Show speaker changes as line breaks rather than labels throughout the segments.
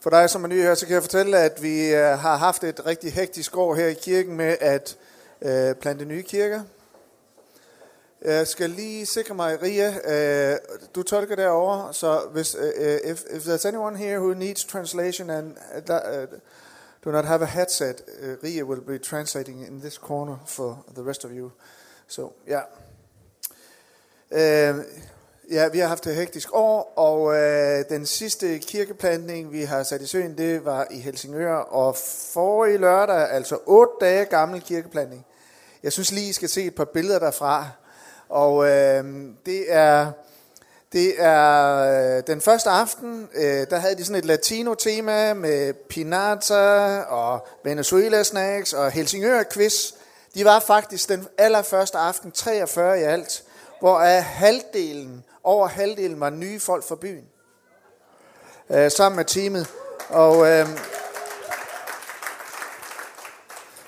For dig, som er ny her, så kan jeg fortælle, at vi øh, har haft et rigtig hektisk år her i kirken med at øh, plante nye kirker. Jeg skal lige sikre mig, Ria, øh, du tolker derovre, så hvis, øh, if, if there's anyone here who needs translation and uh, do not have a headset, uh, Ria will be translating in this corner for the rest of you. So. Yeah. Øh, Ja, vi har haft et hektisk år, og øh, den sidste kirkeplantning, vi har sat i søen, det var i Helsingør, og forrige lørdag, altså otte dage gammel kirkeplantning. Jeg synes lige, I skal se et par billeder derfra. Og øh, det er, det er øh, den første aften, øh, der havde de sådan et latino-tema med pinata og Venezuela snacks og Helsingør quiz. De var faktisk den allerførste aften 43 i alt, hvor af halvdelen over halvdelen var nye folk fra byen. Øh, sammen med teamet. Og øh,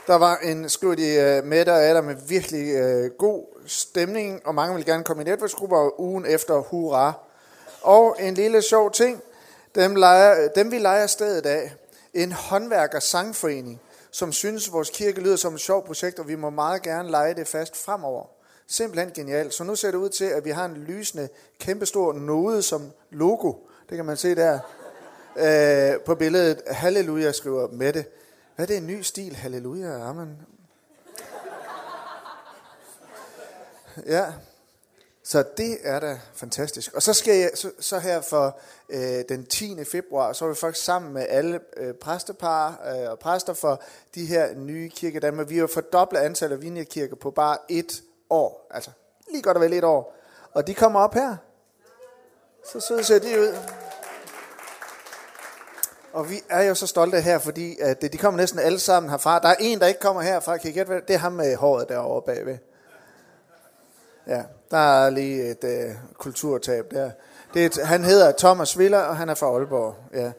der var en, skriver de, øh, med der med virkelig øh, god stemning, og mange vil gerne komme i netværksgrupper ugen efter hurra. Og en lille sjov ting, dem, leger, dem vi leger stedet af, en håndværker sangforening, som synes, vores kirke lyder som et sjovt projekt, og vi må meget gerne lege det fast fremover. Simpelthen genialt. Så nu ser det ud til, at vi har en lysende, kæmpestor node som logo. Det kan man se der øh, på billedet. Halleluja, skriver Mette. Hvad er det en ny stil? Halleluja, amen. Ja, så det er da fantastisk. Og så skal jeg så, så her for øh, den 10. februar, så er vi faktisk sammen med alle øh, præstepar øh, og præster for de her nye kirkedammer. Vi har fordoblet antallet af vinjerkirker på bare et år. Altså lige godt og vel et år. Og de kommer op her. Så søde ser de ud. Og vi er jo så stolte her, fordi at de kommer næsten alle sammen herfra. Der er en, der ikke kommer herfra. Kan I gætte, det er ham med håret derovre bagved. Ja, der er lige et øh, kulturtab der. Det er et, han hedder Thomas Viller, og han er fra Aalborg. Ja.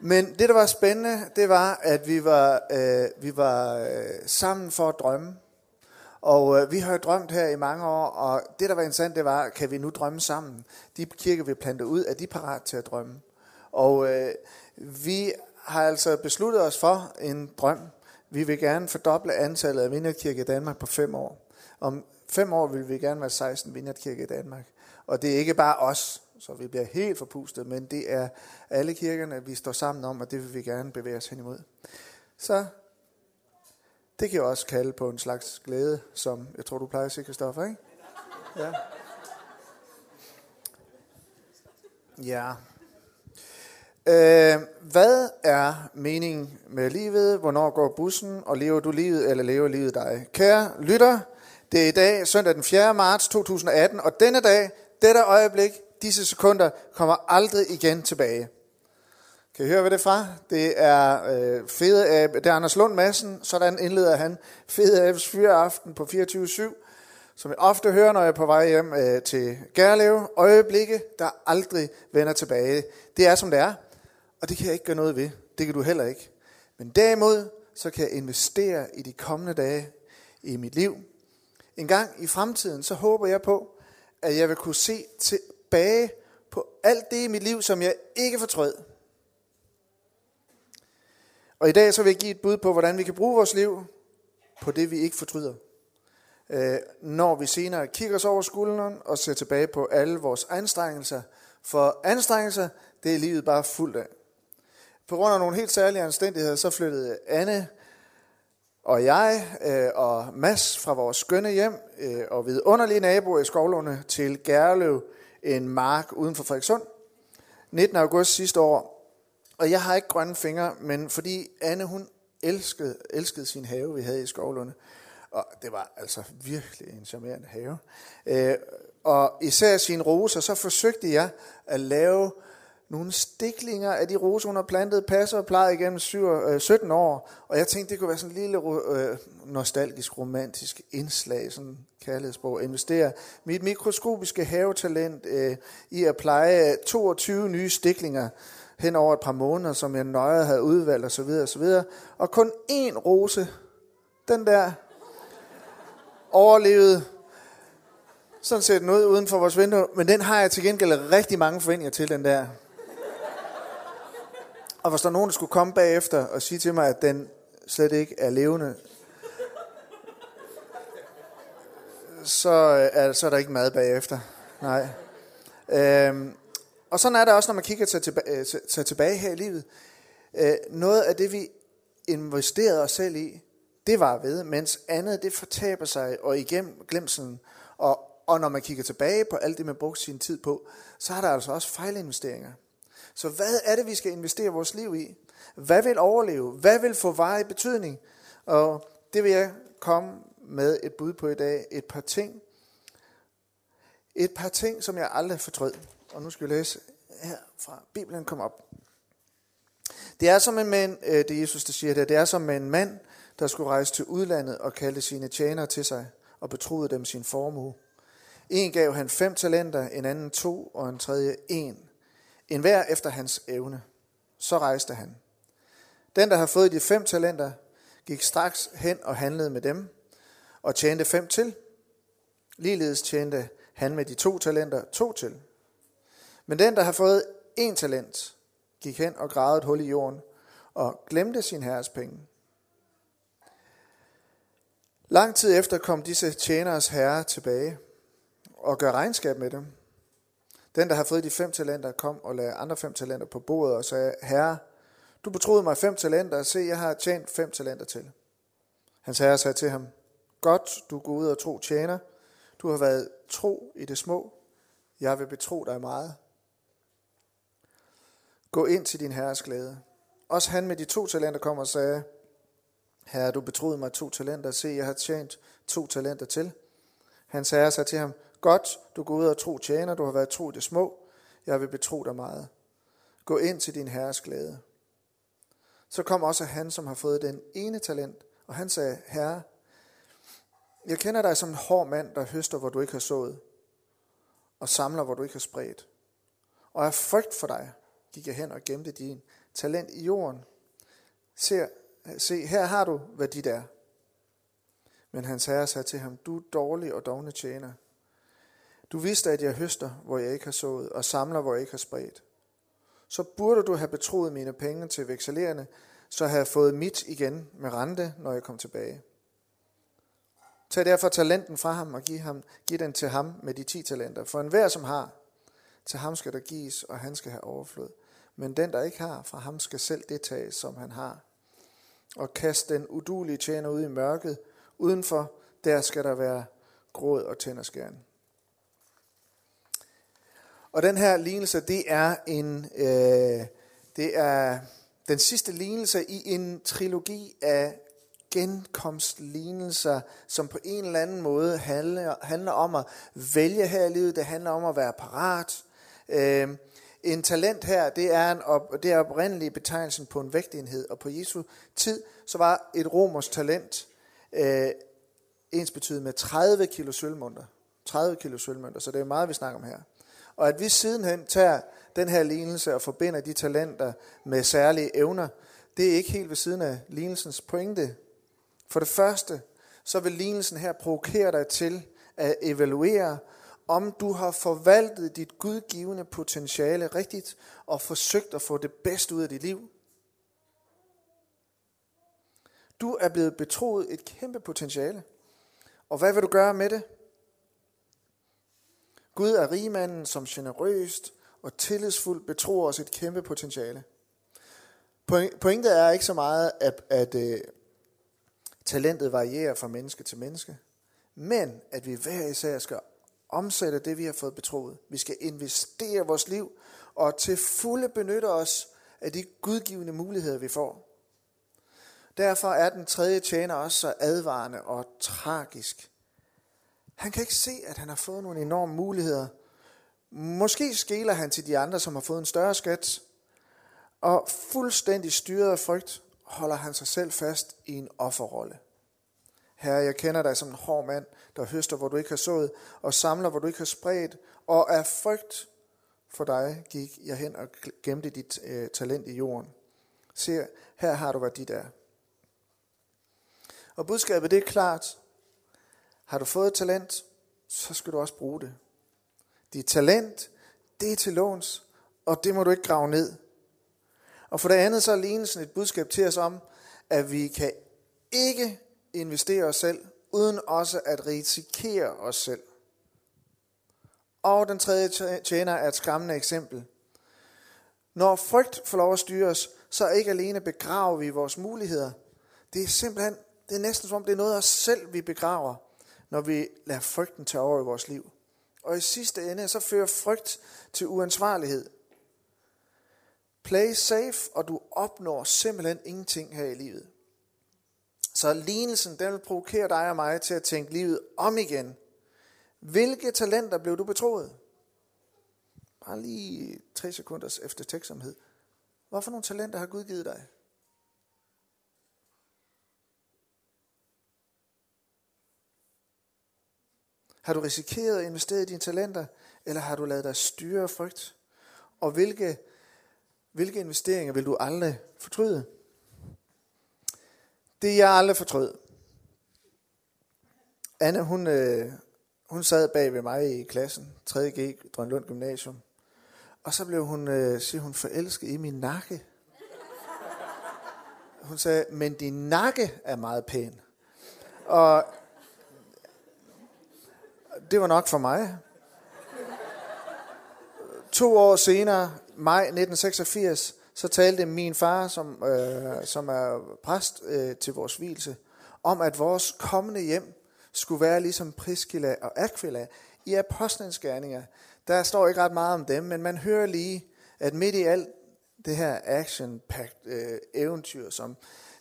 Men det, der var spændende, det var, at vi var, øh, vi var øh, sammen for at drømme. Og øh, vi har jo drømt her i mange år, og det der var interessant, det var, kan vi nu drømme sammen? De kirker, vi planter ud, er de parat til at drømme? Og øh, vi har altså besluttet os for en drøm. Vi vil gerne fordoble antallet af vinderkirker i Danmark på fem år. Om fem år vil vi gerne være 16 vinderkirker i Danmark. Og det er ikke bare os, så vi bliver helt forpustet, men det er alle kirkerne, vi står sammen om, og det vil vi gerne bevæge os hen imod. Så det kan jeg også kalde på en slags glæde, som jeg tror, du plejer at sige, Christoffer, ikke? Ja. Ja. Øh, hvad er meningen med livet? Hvornår går bussen? Og lever du livet, eller lever livet dig? Kære lytter, det er i dag, søndag den 4. marts 2018, og denne dag, dette øjeblik, disse sekunder, kommer aldrig igen tilbage. Kan I høre, hvad det er fra? Det er øh, Fede Ab, det er Anders Lund Madsen, sådan indleder han Fede Abs Fyreaften på 24-7, som jeg ofte hører, når jeg er på vej hjem øh, til Gærlev. Øjeblikke, der aldrig vender tilbage. Det er, som det er, og det kan jeg ikke gøre noget ved. Det kan du heller ikke. Men derimod, så kan jeg investere i de kommende dage i mit liv. En gang i fremtiden, så håber jeg på, at jeg vil kunne se tilbage på alt det i mit liv, som jeg ikke fortrød. Og i dag så vil jeg give et bud på, hvordan vi kan bruge vores liv på det, vi ikke fortryder. Øh, når vi senere kigger os over skulderen og ser tilbage på alle vores anstrengelser. For anstrengelser, det er livet bare fuldt af. På grund af nogle helt særlige anstændigheder, så flyttede Anne og jeg øh, og Mads fra vores skønne hjem øh, og vidunderlige naboer i Skovlunde til Gærløv, en mark uden for Frederikssund. 19. august sidste år, og jeg har ikke grønne fingre, men fordi Anne, hun elskede, elskede sin have, vi havde i Skovlunde. Og det var altså virkelig en charmerende have. Øh, og især sine roser, så forsøgte jeg at lave nogle stiklinger af de roser, hun har plantet, passer og plejet igennem 17 øh, år. Og jeg tænkte, det kunne være sådan en lille øh, nostalgisk, romantisk indslag, sådan kærlighedssprog, investere mit mikroskopiske havetalent øh, i at pleje 22 nye stiklinger hen over et par måneder, som jeg nøje havde udvalgt osv. videre Og kun én rose, den der, overlevede. Sådan ser den ud uden for vores vindue, men den har jeg til gengæld rigtig mange forventninger til, den der. Og hvis der er nogen, der skulle komme bagefter og sige til mig, at den slet ikke er levende, så øh, er, så er der ikke mad bagefter. Nej. Øhm, og sådan er det også, når man kigger sig tilbage, sig øh, tilbage her i livet. Øh, noget af det, vi investerede os selv i, det var ved, mens andet det fortaber sig og igennem glemselen. Og, og når man kigger tilbage på alt det, man brugte sin tid på, så er der altså også fejlinvesteringer. Så hvad er det, vi skal investere vores liv i? Hvad vil overleve? Hvad vil få varig betydning? Og det vil jeg komme med et bud på i dag. Et par ting. Et par ting, som jeg aldrig fortrød. Og nu skal vi læse her fra Bibelen kom op. Det er som en mand, øh, det er Jesus, der siger det, det er som en mand, der skulle rejse til udlandet og kalde sine tjenere til sig og betroede dem sin formue. En gav han fem talenter, en anden to og en tredje en. En hver efter hans evne. Så rejste han. Den, der har fået de fem talenter, gik straks hen og handlede med dem og tjente fem til. Ligeledes tjente han med de to talenter to til. Men den, der har fået én talent, gik hen og gravede et hul i jorden og glemte sin herres penge. Lang tid efter kom disse tjeneres herre tilbage og gør regnskab med dem. Den, der har fået de fem talenter, kom og lagde andre fem talenter på bordet og sagde, Herre, du betroede mig fem talenter, og se, jeg har tjent fem talenter til. Hans herre sagde til ham, Godt, du går ud og tro tjener. Du har været tro i det små. Jeg vil betro dig meget. Gå ind til din herres glæde. Også han med de to talenter kom og sagde, Herre, du betroede mig to talenter. Se, jeg har tjent to talenter til. Hans herre sagde til ham, Godt, du går ud og tro tjener, du har været tro i det små. Jeg vil betro dig meget. Gå ind til din herres glæde. Så kom også han, som har fået den ene talent, og han sagde, Herre, jeg kender dig som en hård mand, der høster, hvor du ikke har sået, og samler, hvor du ikke har spredt. Og er frygt for dig gik jeg hen og gemte din talent i jorden. Se, se her har du, hvad dit er. Men hans herre sagde til ham, du dårlig og dogne tjener. Du vidste, at jeg høster, hvor jeg ikke har sået, og samler, hvor jeg ikke har spredt. Så burde du have betroet mine penge til vekselerende, så havde jeg fået mit igen med rente, når jeg kom tilbage. Tag derfor talenten fra ham og giv, ham, giv den til ham med de ti talenter. For enhver, som har, til ham skal der gives, og han skal have overflod. Men den, der ikke har, fra ham skal selv det tages, som han har. Og kast den udulige tjener ud i mørket. Udenfor, der skal der være gråd og tænderskæren. Og den her lignelse, det er en, øh, det er den sidste lignelse i en trilogi af genkomstlignelser, som på en eller anden måde handler, handler om at vælge her i livet. Det handler om at være parat. Øh, en talent her, det er, en op, det er oprindelige betegnelsen på en vægtenhed, og på Jesu tid, så var et romers talent øh, ens betydet med 30 kilo sølvmønter. 30 kilo sølvmønter, så det er meget, vi snakker om her. Og at vi sidenhen tager den her lignelse og forbinder de talenter med særlige evner, det er ikke helt ved siden af lignelsens pointe. For det første, så vil lignelsen her provokere dig til at evaluere, om du har forvaltet dit gudgivende potentiale rigtigt og forsøgt at få det bedste ud af dit liv. Du er blevet betroet et kæmpe potentiale. Og hvad vil du gøre med det? Gud er rigmanden, som generøst og tillidsfuldt betror os et kæmpe potentiale. Pointet er ikke så meget, at, at at talentet varierer fra menneske til menneske, men at vi hver især skal omsætte det, vi har fået betroet. Vi skal investere vores liv og til fulde benytte os af de gudgivende muligheder, vi får. Derfor er den tredje tjener også så advarende og tragisk. Han kan ikke se, at han har fået nogle enorme muligheder. Måske skæler han til de andre, som har fået en større skat. Og fuldstændig styret af frygt holder han sig selv fast i en offerrolle. Herre, jeg kender dig som en hård mand, der høster, hvor du ikke har sået, og samler, hvor du ikke har spredt, og af frygt for dig gik jeg hen og gemte dit øh, talent i jorden. Se, her har du, hvad dit er. Og budskabet, det er klart. Har du fået et talent, så skal du også bruge det. Dit talent, det er til låns, og det må du ikke grave ned. Og for det andet så er lignelsen et budskab til os om, at vi kan ikke investere os selv, uden også at risikere os selv. Og den tredje tjener er et skræmmende eksempel. Når frygt får lov at styre os, så ikke alene begraver vi vores muligheder. Det er simpelthen, det er næsten som om det er noget af os selv, vi begraver, når vi lader frygten tage over i vores liv. Og i sidste ende, så fører frygt til uansvarlighed. Play safe, og du opnår simpelthen ingenting her i livet. Så lignelsen, den vil provokere dig og mig til at tænke livet om igen. Hvilke talenter blev du betroet? Bare lige tre sekunders eftertænksomhed. Hvorfor nogle talenter har Gud givet dig? Har du risikeret at investere i dine talenter, eller har du lavet dig styre af frygt? Og hvilke, hvilke investeringer vil du aldrig fortryde? Det jeg aldrig fortrød. Anne, hun, øh, hun sad bag ved mig i klassen, 3.G, Drønlund Gymnasium. Og så blev hun, øh, siger hun, forelsket i min nakke. Hun sagde, men din nakke er meget pæn. Og det var nok for mig. To år senere, maj 1986, så talte min far, som, øh, som er præst øh, til vores hvilse, om at vores kommende hjem skulle være ligesom Priskila og Aquila i apostlenes gerninger. Der står ikke ret meget om dem, men man hører lige, at midt i alt det her action-packed øh, eventyr, som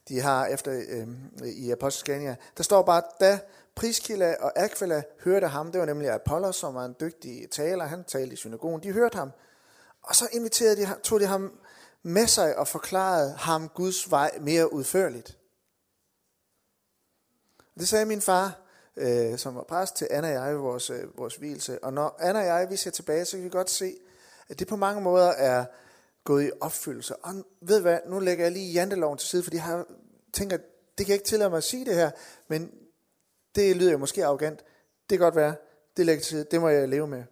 de har efter øh, i apostlenes gerninger, der står bare, da Priskila og Aquila hørte ham, det var nemlig Apollos, som var en dygtig taler, han talte i synagogen, de hørte ham, og så inviterede de, tog de ham med sig og forklarede ham Guds vej mere udførligt. Det sagde min far, øh, som var præst til Anna og jeg i vores, øh, vores hvilelse. Og når Anna og jeg vi ser tilbage, så kan vi godt se, at det på mange måder er gået i opfyldelse. Og ved hvad, nu lægger jeg lige janteloven til side, fordi jeg har, tænker, det kan jeg ikke tillade mig at sige det her, men det lyder jo måske arrogant. Det kan godt være, det lægger til side, det må jeg leve med.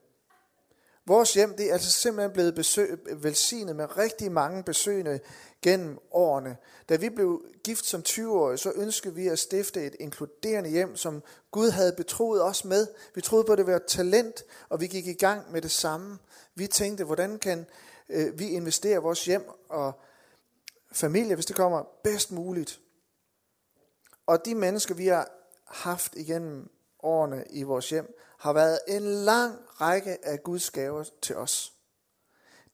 Vores hjem det er altså simpelthen blevet besøg, velsignet med rigtig mange besøgende gennem årene. Da vi blev gift som 20-årige, så ønskede vi at stifte et inkluderende hjem, som Gud havde betroet os med. Vi troede på, at det var et talent, og vi gik i gang med det samme. Vi tænkte, hvordan kan øh, vi investere vores hjem og familie, hvis det kommer bedst muligt. Og de mennesker, vi har haft igennem årene i vores hjem, har været en lang række af Guds gaver til os.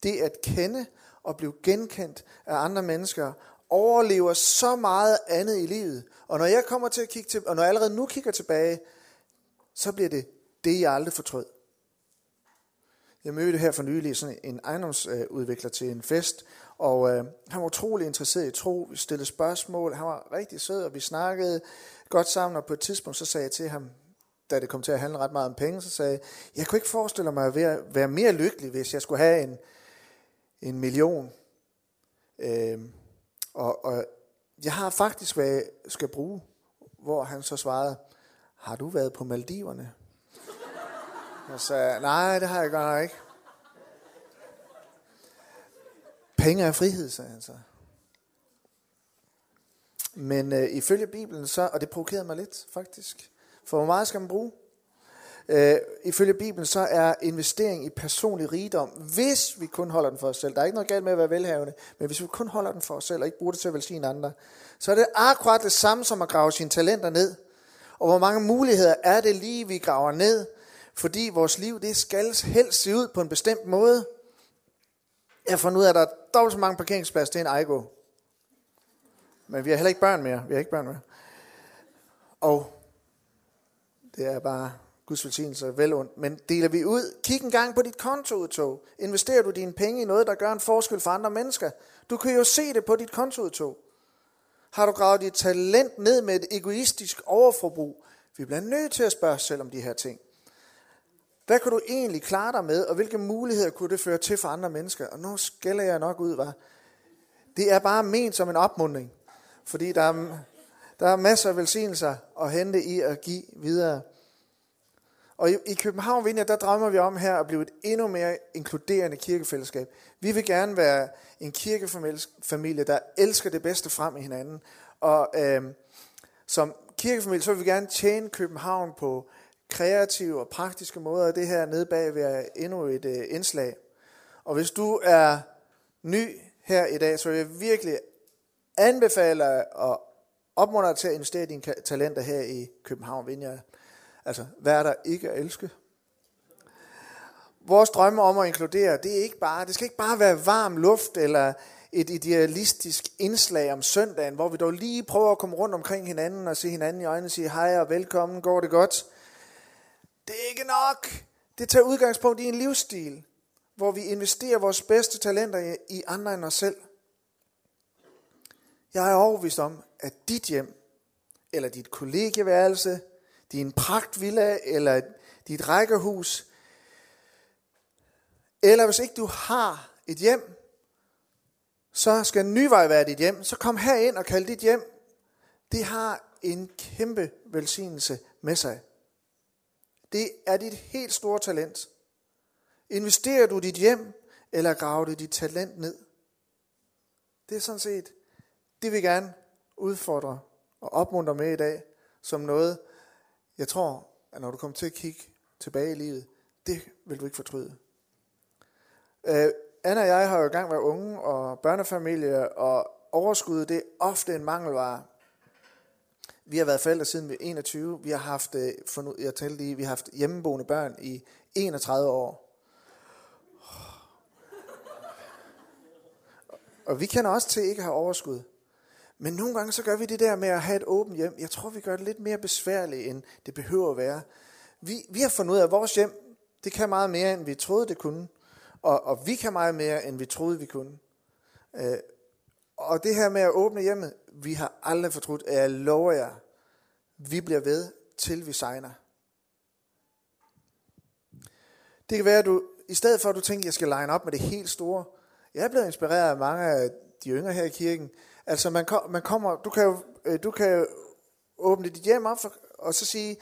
Det at kende og blive genkendt af andre mennesker, overlever så meget andet i livet. Og når jeg kommer til at kigge til, og når jeg allerede nu kigger tilbage, så bliver det det, jeg aldrig fortrød. Jeg mødte her for nylig sådan en ejendomsudvikler til en fest, og øh, han var utrolig interesseret i tro, vi stillede spørgsmål, han var rigtig sød, og vi snakkede godt sammen, og på et tidspunkt så sagde jeg til ham, da det kom til at handle ret meget om penge, så sagde jeg, jeg kunne ikke forestille mig at være, være mere lykkelig, hvis jeg skulle have en, en million. Øhm, og, og jeg har faktisk, hvad jeg skal bruge, hvor han så svarede, har du været på Maldiverne? Jeg sagde, nej, det har jeg godt nok ikke. Penge er frihed, sagde han så. Men øh, ifølge Bibelen så, og det provokerede mig lidt faktisk, for hvor meget skal man bruge? Øh, ifølge Bibelen så er investering i personlig rigdom, hvis vi kun holder den for os selv, der er ikke noget galt med at være velhavende, men hvis vi kun holder den for os selv og ikke bruger det til at velsigne andre, så er det akkurat det samme som at grave sine talenter ned. Og hvor mange muligheder er det lige, vi graver ned, fordi vores liv, det skal helst se ud på en bestemt måde. Jeg har fundet ud af, at der er dobbelt så mange parkeringspladser til en Ejgo. Men vi har heller ikke børn mere. Vi har ikke børn mere. Og det er bare Guds velsignelse vel ondt. Men deler vi ud, kig en gang på dit kontoudtog. Investerer du dine penge i noget, der gør en forskel for andre mennesker? Du kan jo se det på dit kontoudtog. Har du gravet dit talent ned med et egoistisk overforbrug? Vi bliver nødt til at spørge os selv om de her ting. Hvad kan du egentlig klare dig med, og hvilke muligheder kunne det føre til for andre mennesker? Og nu skælder jeg nok ud, var. Det er bare ment som en opmundring. Fordi der er, der er masser af velsignelser at hente i at give videre. Og i, i København Vinja, der drømmer vi om her at blive et endnu mere inkluderende kirkefællesskab. Vi vil gerne være en kirkefamilie, der elsker det bedste frem i hinanden. Og øh, som kirkefamilie, så vil vi gerne tjene København på kreative og praktiske måder. Det her nede bag vil være endnu et øh, indslag. Og hvis du er ny her i dag, så vil jeg virkelig anbefale og opmuntre dig til at investere dine talenter her i København Vineyard. Altså, hvad er der ikke at elske? Vores drømme om at inkludere, det, er ikke bare, det skal ikke bare være varm luft eller et idealistisk indslag om søndagen, hvor vi dog lige prøver at komme rundt omkring hinanden og se hinanden i øjnene og sige hej og velkommen, går det godt? Det er ikke nok. Det tager udgangspunkt i en livsstil, hvor vi investerer vores bedste talenter i andre end os selv. Jeg er overbevist om, at dit hjem, eller dit kollegieværelse, din pragtvilla, eller dit rækkehus, eller hvis ikke du har et hjem, så skal en nyvej være dit hjem. Så kom her ind og kald dit hjem. Det har en kæmpe velsignelse med sig. Det er dit helt store talent. Investerer du dit hjem, eller graver du dit talent ned? Det er sådan set, det vil gerne udfordre og opmuntre med i dag, som noget, jeg tror, at når du kommer til at kigge tilbage i livet, det vil du ikke fortryde. Uh, Anna og jeg har jo i gang været unge og børnefamilie, og overskud det er ofte en mangelvare. Vi har været forældre siden vi er 21. Vi har haft, øh, for nu, jeg talte lige, vi har haft hjemmeboende børn i 31 år. Og vi kender også til ikke at have overskud. Men nogle gange så gør vi det der med at have et åbent hjem. Jeg tror, vi gør det lidt mere besværligt, end det behøver at være. Vi, vi har fundet ud af, at vores hjem, det kan meget mere, end vi troede, det kunne. Og, og vi kan meget mere, end vi troede, vi kunne. Øh, og det her med at åbne hjemmet, vi har aldrig fortrudt, jeg lover jer, vi bliver ved, til vi signer. Det kan være, at du, i stedet for at du tænker, at jeg skal line op med det helt store, jeg er blevet inspireret af mange af de yngre her i kirken. Altså man, man kommer, du kan jo, øh, du kan jo åbne dit hjem op for, og så sige,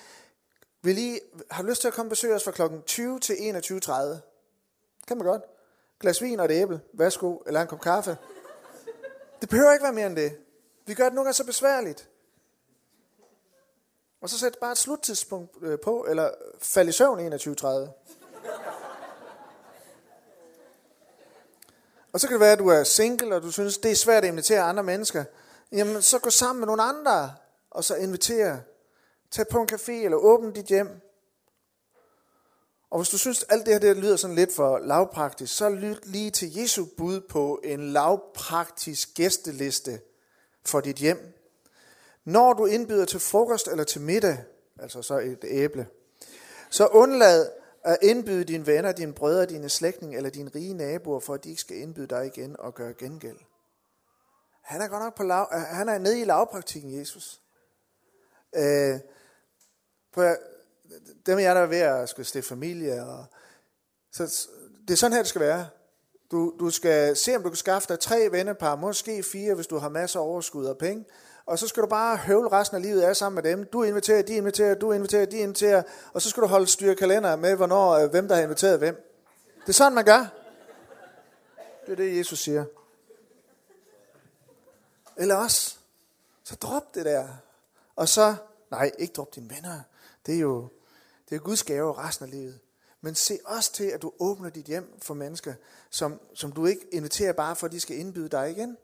vil I, har lyst til at komme og besøge os fra kl. 20 til 21.30? Kan man godt. Glas vin og et æble, værsgo, eller en kop kaffe. Det behøver ikke være mere end det. Vi gør det nogle gange så besværligt. Og så sæt bare et sluttidspunkt øh, på, eller fald i søvn 21.30. Og så kan det være, at du er single, og du synes, det er svært at invitere andre mennesker. Jamen, så gå sammen med nogle andre, og så invitere. Tag på en café, eller åbn dit hjem. Og hvis du synes, at alt det her det lyder sådan lidt for lavpraktisk, så lyt lige til Jesu bud på en lavpraktisk gæsteliste for dit hjem. Når du indbyder til frokost eller til middag, altså så et æble, så undlad at indbyde dine venner, dine brødre, dine slægtninge eller dine rige naboer, for at de ikke skal indbyde dig igen og gøre gengæld. Han er godt nok på lav, øh, han er nede i lavpraktikken, Jesus. Øh, på, dem af jer, der er ved at skulle stifte familie, og, så det er sådan her, det skal være. Du, du skal se, om du kan skaffe dig tre vennepar, måske fire, hvis du har masser af overskud og penge. Og så skal du bare høvle resten af livet af sammen med dem. Du inviterer, de inviterer, du inviterer, de inviterer. Og så skal du holde styr kalender med, hvornår, øh, hvem der har inviteret hvem. Det er sådan, man gør. Det er det, Jesus siger. Eller også, så drop det der. Og så, nej, ikke drop dine venner. Det er jo det er Guds gave resten af livet. Men se også til, at du åbner dit hjem for mennesker, som, som du ikke inviterer bare for, at de skal indbyde dig igen.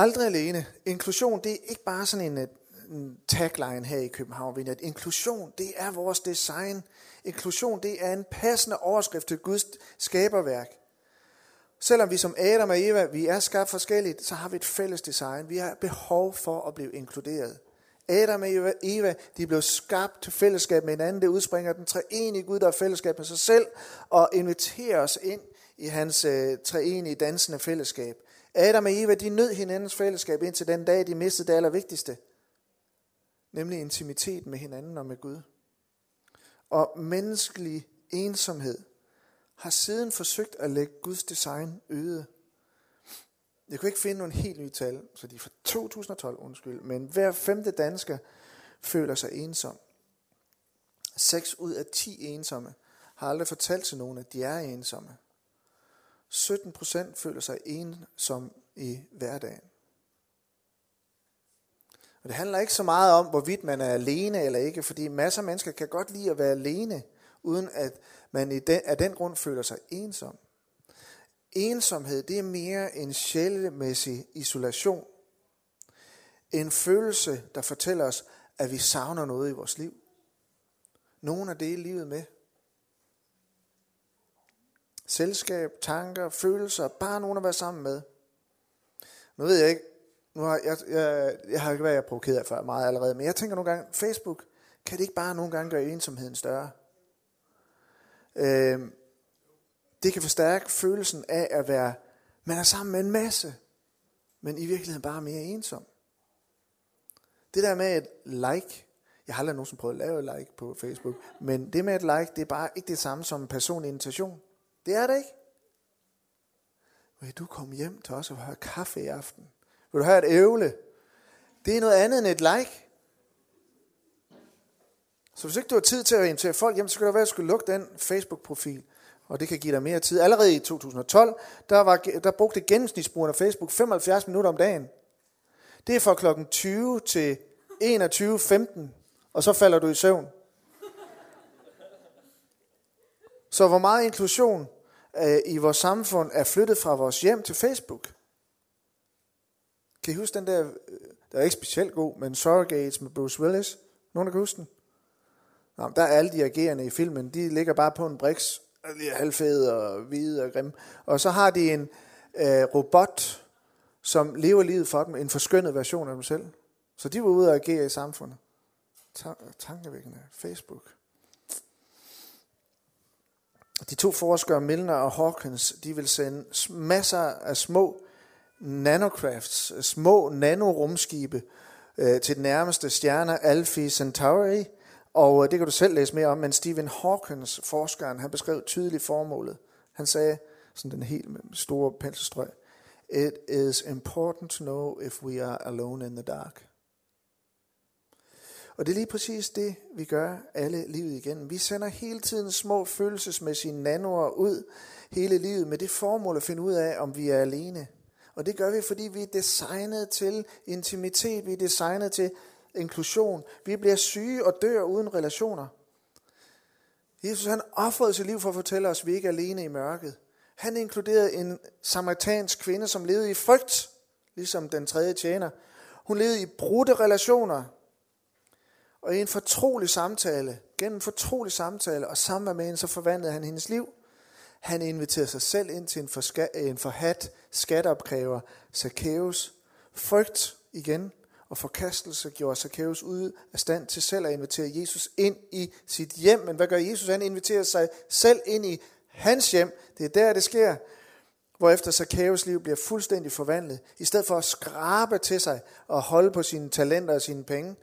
Aldrig alene. Inklusion, det er ikke bare sådan en, øh, en tagline her i København. At inklusion, det er vores design. Inklusion, det er en passende overskrift til Guds skaberværk. Selvom vi som Adam og Eva, vi er skabt forskelligt, så har vi et fælles design. Vi har behov for at blive inkluderet. Adam og Eva, de blev skabt til fællesskab med hinanden. Det udspringer den treenige Gud, der er fællesskab med sig selv, og inviterer os ind i hans øh, treenige dansende fællesskab. Adam og Eva, de nød hinandens fællesskab indtil den dag, de mistede det allervigtigste. Nemlig intimitet med hinanden og med Gud. Og menneskelig ensomhed har siden forsøgt at lægge Guds design øde. Jeg kunne ikke finde nogle helt nye tal, så de er fra 2012, undskyld, men hver femte dansker føler sig ensom. 6 ud af 10 ensomme har aldrig fortalt til nogen, at de er ensomme. 17 procent føler sig ensom i hverdagen. Og det handler ikke så meget om, hvorvidt man er alene eller ikke, fordi masser af mennesker kan godt lide at være alene, uden at man i den, af den grund føler sig ensom. Ensomhed, det er mere en sjælemæssig isolation. En følelse, der fortæller os, at vi savner noget i vores liv. Nogen er det livet med. Selskab, tanker, følelser, bare nogen at være sammen med. Nu ved jeg ikke, nu har jeg, jeg, jeg har ikke været provokeret for meget allerede, men jeg tænker nogle gange, Facebook, kan det ikke bare nogle gange gøre ensomheden større? Øh, det kan forstærke følelsen af at være, man er sammen med en masse, men i virkeligheden bare mere ensom. Det der med et like, jeg har aldrig nogensinde prøvet at lave et like på Facebook, men det med et like, det er bare ikke det samme som en personlig invitation. Det er det ikke. Vil du komme hjem til os og have kaffe i aften? Vil du have et ævle? Det er noget andet end et like. Så hvis ikke du har tid til at invitere folk hjem, så kan det være, at du skulle lukke den Facebook-profil. Og det kan give dig mere tid. Allerede i 2012, der, var, der brugte gennemsnitsbrugeren af Facebook 75 minutter om dagen. Det er fra klokken 20 til 21.15, og så falder du i søvn. Så hvor meget inklusion øh, i vores samfund er flyttet fra vores hjem til Facebook? Kan I huske den der, øh, der er ikke specielt god, men Surrogates med Bruce Willis? Nogen der kan huske den? Nå, der er alle de agerende i filmen, de ligger bare på en briks, de er halvfede og hvide og grimme. Og så har de en øh, robot, som lever livet for dem, en forskønnet version af dem selv. Så de var ude og agere i samfundet. Tankevækkende. Facebook. De to forskere, Milner og Hawkins, de vil sende masser af små nanocrafts, små nanorumskibe øh, til den nærmeste stjerne Alpha Centauri, og øh, det kan du selv læse mere om, men Stephen Hawkins, forskeren, han beskrev tydeligt formålet. Han sagde, sådan den helt store penselstrøg, It is important to know if we are alone in the dark. Og det er lige præcis det, vi gør alle livet igennem. Vi sender hele tiden små følelsesmæssige nanoer ud hele livet med det formål at finde ud af, om vi er alene. Og det gør vi, fordi vi er designet til intimitet, vi er designet til inklusion. Vi bliver syge og dør uden relationer. Jesus han offrede sit liv for at fortælle os, at vi ikke er alene i mørket. Han inkluderede en samaritansk kvinde, som levede i frygt, ligesom den tredje tjener. Hun levede i brudte relationer. Og i en fortrolig samtale, gennem fortrolig samtale og sammen med hende, så forvandlede han hendes liv. Han inviterede sig selv ind til en, forska- øh, en forhat skatteopkræver, Zacchaeus. Frygt igen og forkastelse gjorde Zacchaeus ud af stand til selv at invitere Jesus ind i sit hjem. Men hvad gør Jesus? Han inviterer sig selv ind i hans hjem. Det er der, det sker. Hvorefter Zacchaeus liv bliver fuldstændig forvandlet. I stedet for at skrabe til sig og holde på sine talenter og sine penge,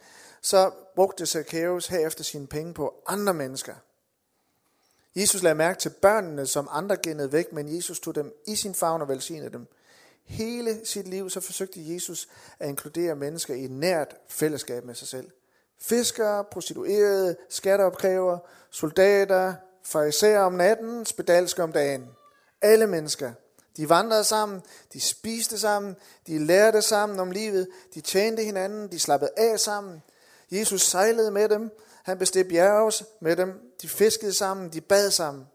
så brugte Zacchaeus herefter sine penge på andre mennesker. Jesus lagde mærke til børnene, som andre gennede væk, men Jesus tog dem i sin favn og velsignede dem. Hele sit liv så forsøgte Jesus at inkludere mennesker i et nært fællesskab med sig selv. Fiskere, prostituerede, skatteopkræver, soldater, fariserer om natten, spedalske om dagen. Alle mennesker. De vandrede sammen, de spiste sammen, de lærte sammen om livet, de tjente hinanden, de slappede af sammen. Jesus sejlede med dem, han besteg bjerge med dem, de fiskede sammen, de bad sammen.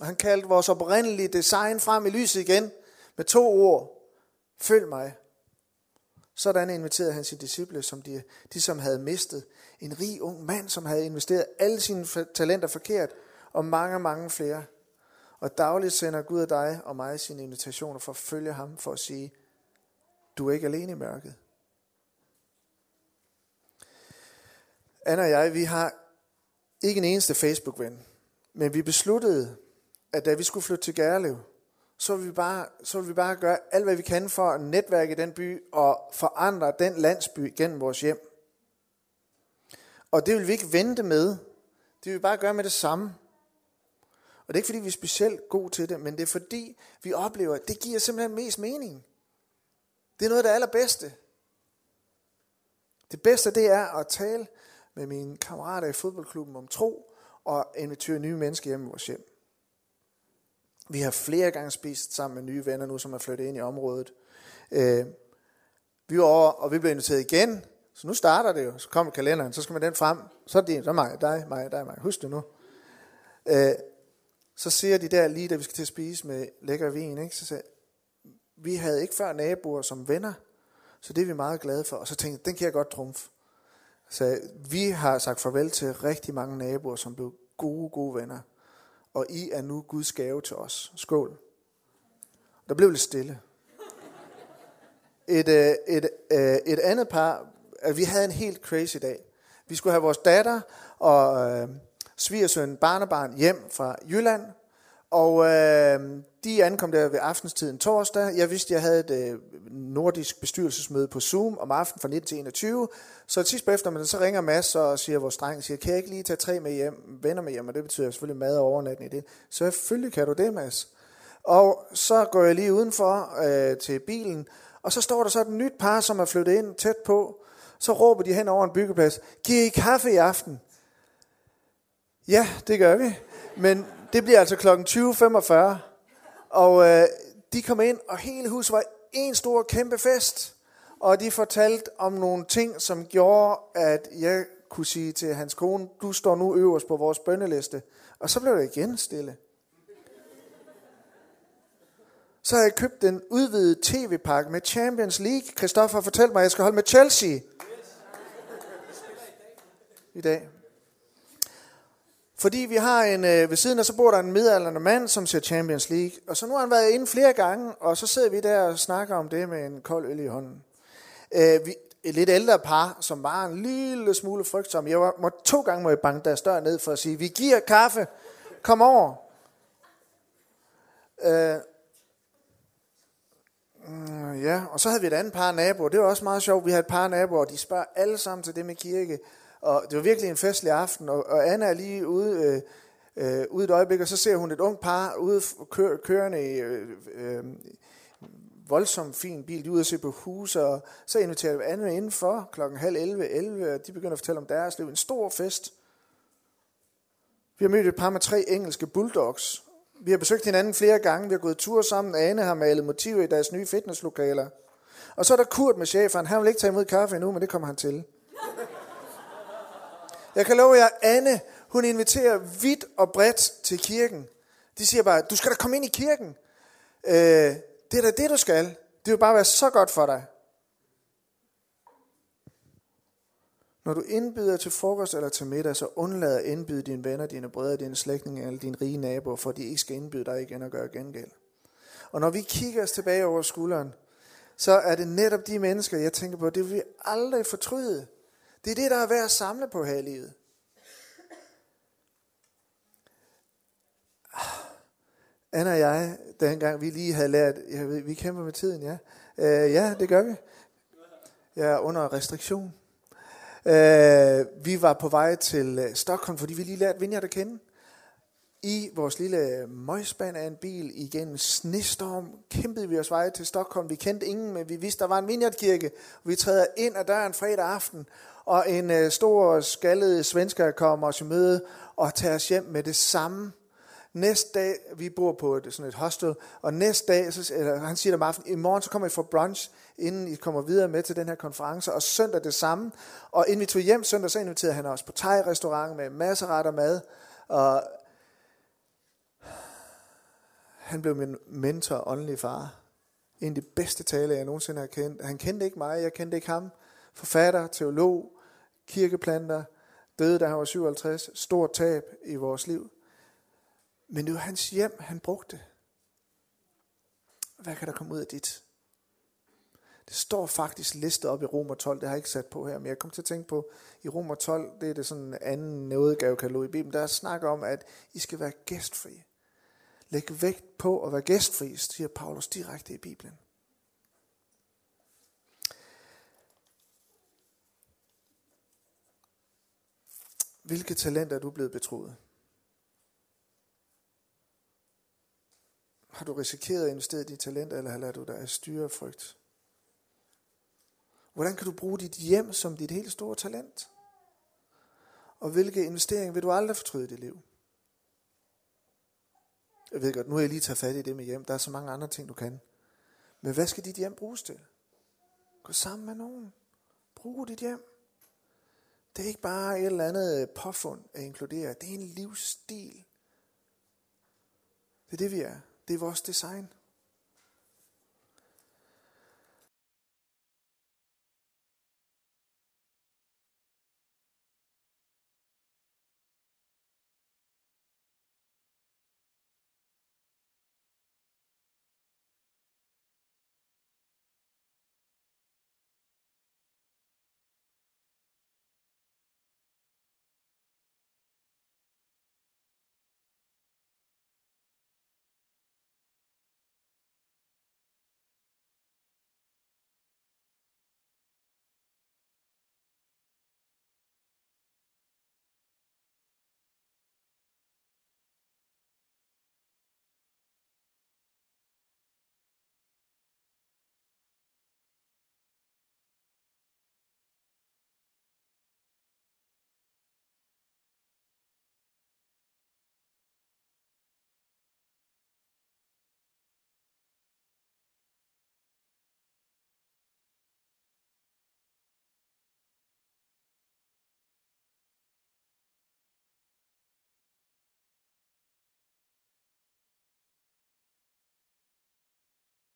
Og han kaldte vores oprindelige design frem i lyset igen med to ord. Følg mig. Sådan inviterede han sine disciple, som de, de som havde mistet. En rig ung mand, som havde investeret alle sine talenter forkert, og mange, mange flere. Og dagligt sender Gud og dig og mig sine invitationer for at følge ham, for at sige, du er ikke alene i mørket. Anna og jeg, vi har ikke en eneste Facebook-ven, men vi besluttede, at da vi skulle flytte til Gærlev, så vil, vi bare, så vil vi bare gøre alt, hvad vi kan for at netværke den by og forandre den landsby gennem vores hjem. Og det vil vi ikke vente med. Det vil vi bare gøre med det samme. Og det er ikke fordi, vi er specielt gode til det, men det er fordi, vi oplever, at det giver simpelthen mest mening. Det er noget af det allerbedste. Det bedste, det er at tale med mine kammerater i fodboldklubben om tro, og invitere nye mennesker hjem i vores hjem. Vi har flere gange spist sammen med nye venner nu, som er flyttet ind i området. Øh, vi var over, og vi blev inviteret igen, så nu starter det jo. Så kommer kalenderen, så skal man den frem. Så er det så mig, dig, mig, dig, mig. Husk det nu. Øh, så siger de der lige, da vi skal til at spise med lækker vin, ikke? så siger vi havde ikke før naboer som venner, så det er vi meget glade for. Og så tænkte jeg, den kan jeg godt trumfe. Så vi har sagt farvel til rigtig mange naboer, som blev gode, gode venner. Og I er nu Guds gave til os. Skål. Der blev lidt stille. Et, øh, et, øh, et, andet par, øh, vi havde en helt crazy dag. Vi skulle have vores datter og øh, svigersøn barnebarn hjem fra Jylland, og øh, de ankom der ved aftenstiden torsdag. Jeg vidste, jeg havde et øh, nordisk bestyrelsesmøde på Zoom om aftenen fra 19 til 21. Så sidst på eftermiddagen, så ringer Mads og siger, vores dreng siger, kan jeg ikke lige tage tre med hjem, venner med hjem, og det betyder selvfølgelig mad og overnatning i det. Så selvfølgelig kan du det, Mads. Og så går jeg lige udenfor øh, til bilen, og så står der så et nyt par, som er flyttet ind tæt på. Så råber de hen over en byggeplads, giver I kaffe i aften? Ja, det gør vi. Men det bliver altså kl. 20.45. Og øh, de kom ind, og hele huset var en stor kæmpe fest. Og de fortalte om nogle ting, som gjorde, at jeg kunne sige til hans kone, du står nu øverst på vores bønneliste. Og så blev det igen stille. Så har jeg købt den udvidede tv-pakke med Champions League. Christoffer fortalte mig, at jeg skal holde med Chelsea i dag. Fordi vi har en, øh, ved siden af, så bor der en midalderne mand, som ser Champions League. Og så nu har han været inde flere gange, og så sidder vi der og snakker om det med en kold øl i hånden. Øh, vi, et lidt ældre par, som var en lille smule frygtsom. Jeg var, må, to gange må jeg banke deres dør ned for at sige, vi giver kaffe, kom over. Øh, mm, ja, og så havde vi et andet par naboer. Det var også meget sjovt. Vi havde et par naboer, og de spørger alle sammen til det med kirke. Og det var virkelig en festlig aften, og, og Anna er lige ude, øh, øh, ude et øjeblik, og så ser hun et ungt par ude kør, kørende i øh, øh, voldsomt fin bil. De er ude og se på hus, og så inviterer vi Anna indenfor klokken halv 11, 11, og de begynder at fortælle om deres liv. En stor fest. Vi har mødt et par med tre engelske bulldogs. Vi har besøgt hinanden flere gange. Vi har gået tur sammen. Anne har malet motiver i deres nye fitnesslokaler. Og så er der Kurt med cheferen. Han vil ikke tage imod kaffe endnu, men det kommer han til. Jeg kan love jer, Anne, hun inviterer vidt og bredt til kirken. De siger bare, du skal da komme ind i kirken. Øh, det er da det, du skal. Det vil bare være så godt for dig. Når du indbyder til frokost eller til middag, så undlad at indbyde dine venner, dine brødre, dine slægtninge eller dine rige naboer, for de ikke skal indbyde dig igen og gøre gengæld. Og når vi kigger os tilbage over skulderen, så er det netop de mennesker, jeg tænker på, det vil vi aldrig fortryde. Det er det, der er værd at samle på her i livet. Anna og jeg, dengang vi lige havde lært, ja, vi kæmper med tiden, ja. Øh, ja, det gør vi. Jeg er under restriktion. Øh, vi var på vej til øh, Stockholm, fordi vi lige lærte Vinjard at kende. I vores lille møgspand af en bil igennem snestorm kæmpede vi os vej til Stockholm. Vi kendte ingen, men vi vidste, der var en vineyardkirke. Vi træder ind ad døren fredag aften, og en øh, stor skaldet svensker kommer os i møde og tager os hjem med det samme. Næste dag, vi bor på et, sådan et hostel, og næste dag, så, eller, han siger om aftenen, i morgen så kommer I for brunch, inden I kommer videre med til den her konference, og søndag det samme. Og inden vi tog hjem søndag, så inviterede han os på thai-restaurant med masser ret og mad, og han blev min mentor og åndelig far. En af de bedste taler, jeg nogensinde har kendt. Han kendte ikke mig, jeg kendte ikke ham. Forfatter, teolog, kirkeplanter, døde da han var 57, stort tab i vores liv. Men det var hans hjem, han brugte. Hvad kan der komme ud af dit? Det står faktisk listet op i Romer 12, det har jeg ikke sat på her, men jeg kom til at tænke på, i Romer 12, det er det sådan en anden kan i Bibelen, der snakker om, at I skal være gæstfri. Læg vægt på at være gæstfri, siger Paulus direkte i Bibelen. Hvilke talenter er du blevet betroet? Har du risikeret at investere dine talenter, eller har du dig af styre frygt? Hvordan kan du bruge dit hjem som dit helt store talent? Og hvilke investeringer vil du aldrig fortryde i dit liv? Jeg ved godt, nu har jeg lige taget fat i det med hjem. Der er så mange andre ting, du kan. Men hvad skal dit hjem bruges til? Gå sammen med nogen. Brug dit hjem. Det er ikke bare et eller andet påfund at inkludere. Det er en livsstil. Det er det, vi er. Det er vores design.